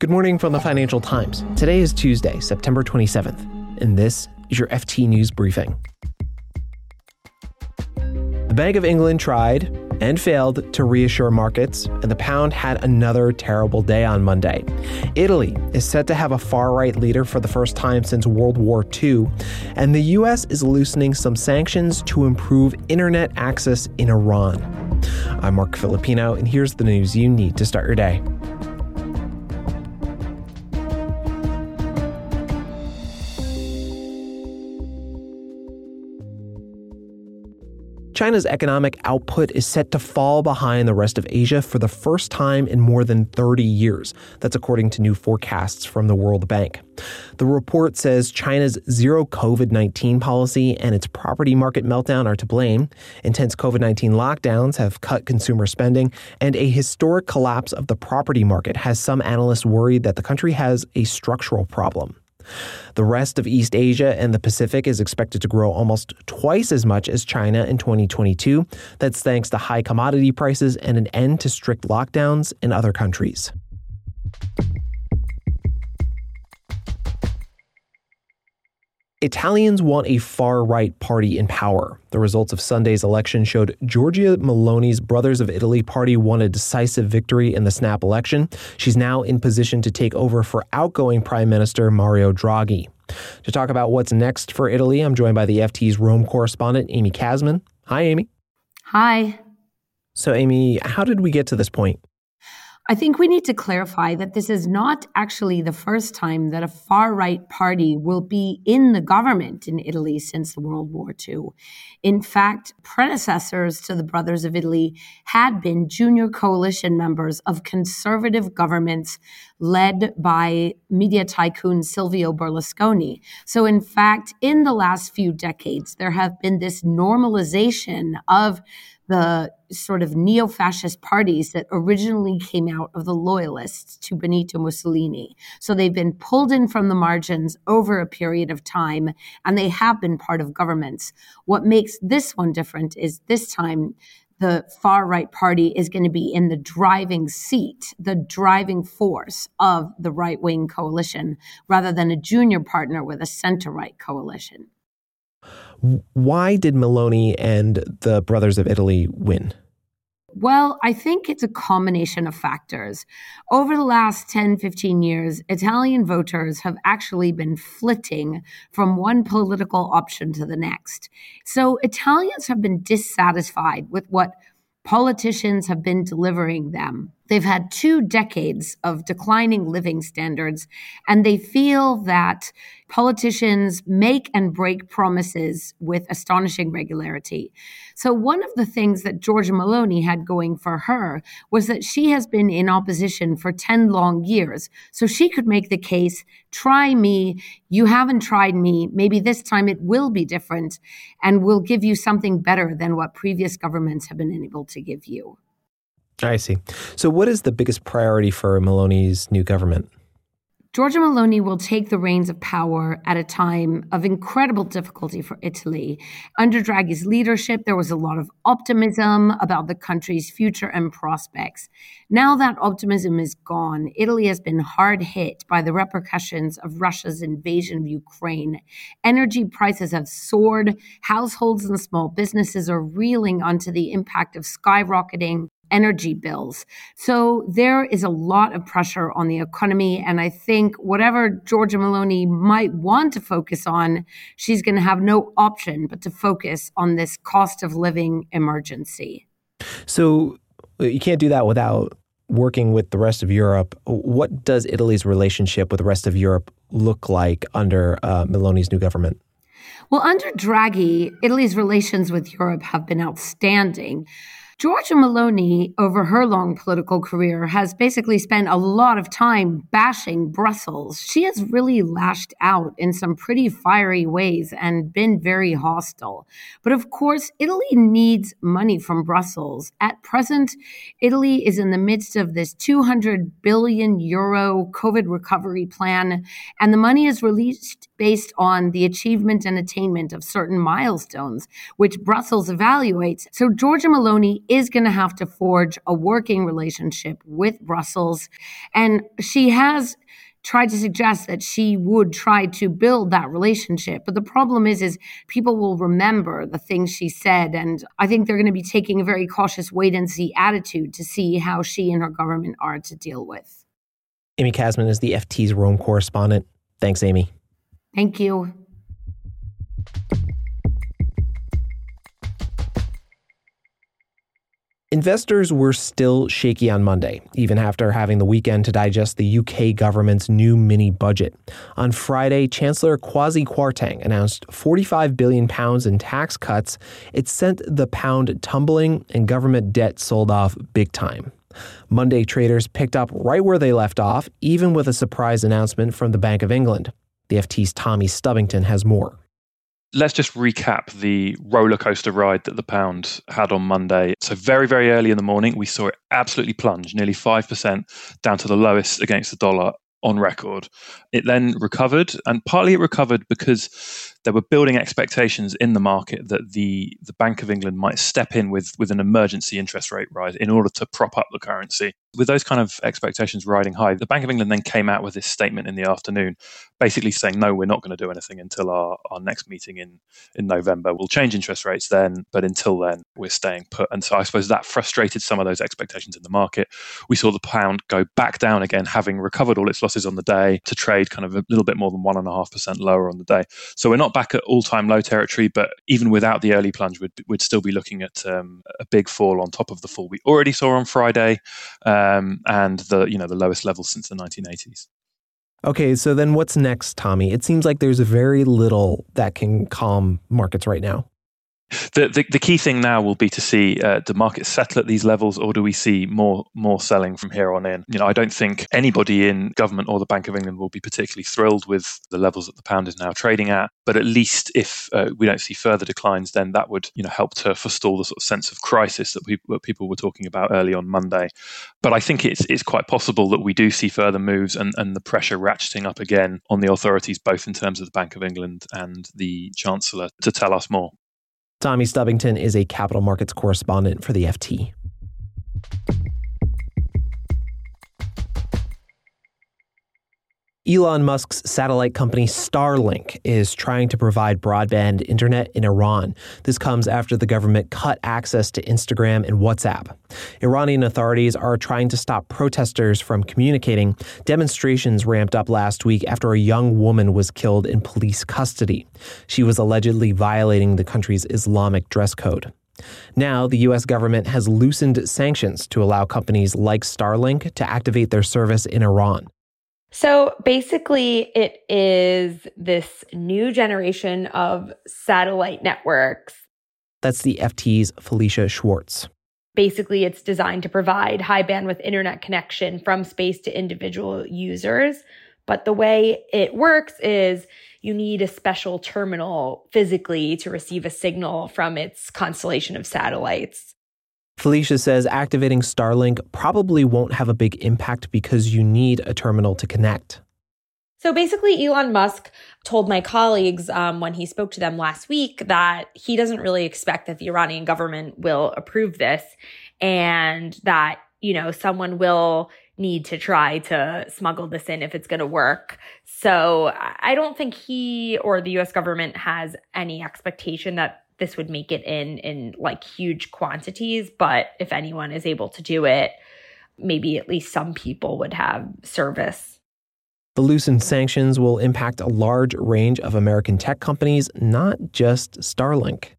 Good morning from the Financial Times. Today is Tuesday, September 27th, and this is your FT News Briefing. The Bank of England tried and failed to reassure markets, and the pound had another terrible day on Monday. Italy is set to have a far right leader for the first time since World War II, and the U.S. is loosening some sanctions to improve internet access in Iran. I'm Marc Filippino, and here's the news you need to start your day. China's economic output is set to fall behind the rest of Asia for the first time in more than 30 years. That's according to new forecasts from the World Bank. The report says China's zero COVID 19 policy and its property market meltdown are to blame. Intense COVID 19 lockdowns have cut consumer spending, and a historic collapse of the property market has some analysts worried that the country has a structural problem. The rest of East Asia and the Pacific is expected to grow almost twice as much as China in 2022. That's thanks to high commodity prices and an end to strict lockdowns in other countries. Italians want a far right party in power. The results of Sunday's election showed Giorgia Meloni's Brothers of Italy party won a decisive victory in the snap election. She's now in position to take over for outgoing Prime Minister Mario Draghi. To talk about what's next for Italy, I'm joined by the FT's Rome correspondent, Amy Kazmin. Hi, Amy. Hi. So, Amy, how did we get to this point? I think we need to clarify that this is not actually the first time that a far right party will be in the government in Italy since the World War II. In fact, predecessors to the Brothers of Italy had been junior coalition members of conservative governments led by media tycoon Silvio Berlusconi. So, in fact, in the last few decades, there have been this normalization of the sort of neo fascist parties that originally came out of the loyalists to Benito Mussolini. So they've been pulled in from the margins over a period of time, and they have been part of governments. What makes this one different is this time the far right party is going to be in the driving seat, the driving force of the right wing coalition, rather than a junior partner with a center right coalition. Why did Meloni and the Brothers of Italy win? Well, I think it's a combination of factors. Over the last 10, 15 years, Italian voters have actually been flitting from one political option to the next. So Italians have been dissatisfied with what politicians have been delivering them. They've had two decades of declining living standards, and they feel that politicians make and break promises with astonishing regularity. So, one of the things that Giorgia Meloni had going for her was that she has been in opposition for 10 long years. So, she could make the case try me, you haven't tried me, maybe this time it will be different, and will give you something better than what previous governments have been able to give you. I see. So, what is the biggest priority for Meloni's new government? Giorgia Meloni will take the reins of power at a time of incredible difficulty for Italy. Under Draghi's leadership, there was a lot of optimism about the country's future and prospects. Now that optimism is gone, Italy has been hard hit by the repercussions of Russia's invasion of Ukraine. Energy prices have soared, households and small businesses are reeling under the impact of skyrocketing energy bills. So there is a lot of pressure on the economy. And I think whatever Giorgia Meloni might want to focus on, she's going to have no option but to focus on this cost of living emergency. So you can't do that without working with the rest of Europe. What does Italy's relationship with the rest of Europe look like under uh, Meloni's new government? Well, under Draghi, Italy's relations with Europe have been outstanding. Giorgia Meloni, over her long political career, has basically spent a lot of time bashing Brussels. She has really lashed out in some pretty fiery ways and been very hostile. But of course, Italy needs money from Brussels. At present, Italy is in the midst of this 200 billion euro COVID recovery plan, and the money is released based on the achievement and attainment of certain milestones, which Brussels evaluates. So Giorgia Meloni is going to have to forge a working relationship with Brussels. And she has tried to suggest that she would try to build that relationship. But the problem is is people will remember the things she said. And i think they're going to be taking a very cautious wait and see attitude to see how she and her government are to deal with. Amy Kazmin is the ft's rome correspondent. Thanks amy. Thank you Investors were still shaky on Monday, even after having the weekend to digest the UK government's new mini budget. On Friday, Chancellor Kwasi Kwarteng announced 45 billion pounds in tax cuts. It sent the pound tumbling and government debt sold off big time. Monday traders picked up right where they left off, even with a surprise announcement from the Bank of England. The FT's Tommy Stubbington has more. Let's just recap the roller coaster ride that the pound had on Monday. So, very, very early in the morning, we saw it absolutely plunge, nearly 5% down to the lowest against the dollar on record. It then recovered, and partly it recovered because there were building expectations in the market that the, the Bank of England might step in with, with an emergency interest rate rise in order to prop up the currency. With those kind of expectations riding high, the Bank of England then came out with this statement in the afternoon, basically saying, no, we're not going to do anything until our, our next meeting in, in November. We'll change interest rates then, but until then, we're staying put. And so I suppose that frustrated some of those expectations in the market. We saw the pound go back down again, having recovered all its losses on the day to trade kind of a little bit more than 1.5% lower on the day. So we're not back at all time low territory, but even without the early plunge, we'd, we'd still be looking at um, a big fall on top of the fall we already saw on Friday um, and the, you know, the lowest level since the 1980s. Okay, so then what's next, Tommy? It seems like there's very little that can calm markets right now. The, the, the, key thing now will be to see uh, the market settle at these levels, or do we see more more selling from here on in? You know, I don't think anybody in government or the Bank of England will be particularly thrilled with the levels that the pound is now trading at. But at least if uh, we don't see further declines, then that would you know help to forestall the sort of sense of crisis that, we, that people were talking about early on Monday. But I think it's it's quite possible that we do see further moves and, and the pressure ratcheting up again on the authorities, both in terms of the Bank of England and the Chancellor, to tell us more. Tommy Stubbington is a capital markets correspondent for the FT. Elon Musk's satellite company Starlink is trying to provide broadband internet in Iran. This comes after the government cut access to Instagram and WhatsApp. Iranian authorities are trying to stop protesters from communicating. Demonstrations ramped up last week after a young woman was killed in police custody. She was allegedly violating the country's Islamic dress code. Now, the U.S. government has loosened sanctions to allow companies like Starlink to activate their service in Iran. So basically, it is this new generation of satellite networks. That's the FT's Felicia Schwartz. Basically, it's designed to provide high bandwidth internet connection from space to individual users. But the way it works is you need a special terminal physically to receive a signal from its constellation of satellites. Felicia says activating Starlink probably won't have a big impact because you need a terminal to connect. So basically, Elon Musk told my colleagues um, when he spoke to them last week that he doesn't really expect that the Iranian government will approve this and that, you know, someone will need to try to smuggle this in if it's going to work. So I don't think he or the US government has any expectation that this would make it in in like huge quantities but if anyone is able to do it maybe at least some people would have service the loosened sanctions will impact a large range of American tech companies, not just Starlink.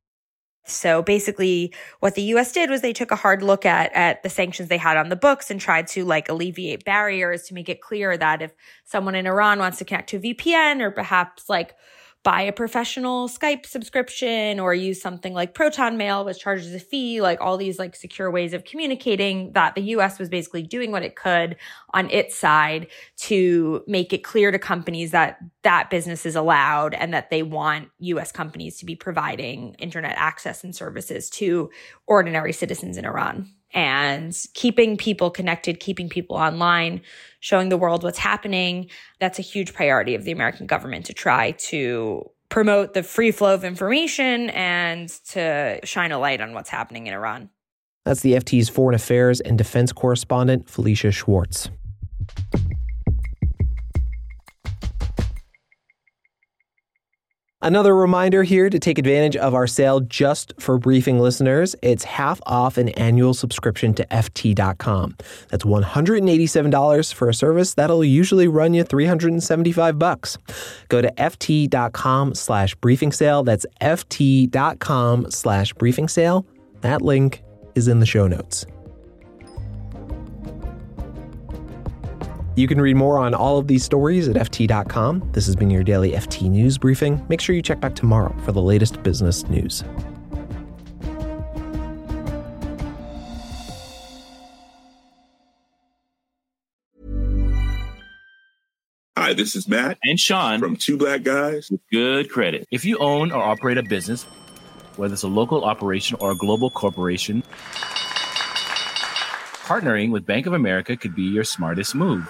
So basically what the US did was they took a hard look at at the sanctions they had on the books and tried to like alleviate barriers to make it clear that if someone in Iran wants to connect to a VPN or perhaps like buy a professional Skype subscription or use something like Proton Mail, which charges a fee, like all these like secure ways of communicating that the US was basically doing what it could on its side to make it clear to companies that that business is allowed and that they want US companies to be providing internet access and services to ordinary citizens in Iran and keeping people connected, keeping people online, showing the world what's happening. That's a huge priority of the American government to try to promote the free flow of information and to shine a light on what's happening in Iran. That's the FT's foreign affairs and defense correspondent, Felicia Schwartz. Another reminder here to take advantage of our sale just for briefing listeners. It's half off an annual subscription to FT.com. That's $187 for a service that'll usually run you 375 bucks. Go to FT.com slash briefing sale. That's FT.com slash briefing sale. That link is in the show notes. You can read more on all of these stories at FT.com. This has been your daily FT News Briefing. Make sure you check back tomorrow for the latest business news. Hi, this is Matt and Sean from Two Black Guys with Good Credit. If you own or operate a business, whether it's a local operation or a global corporation, partnering with Bank of America could be your smartest move.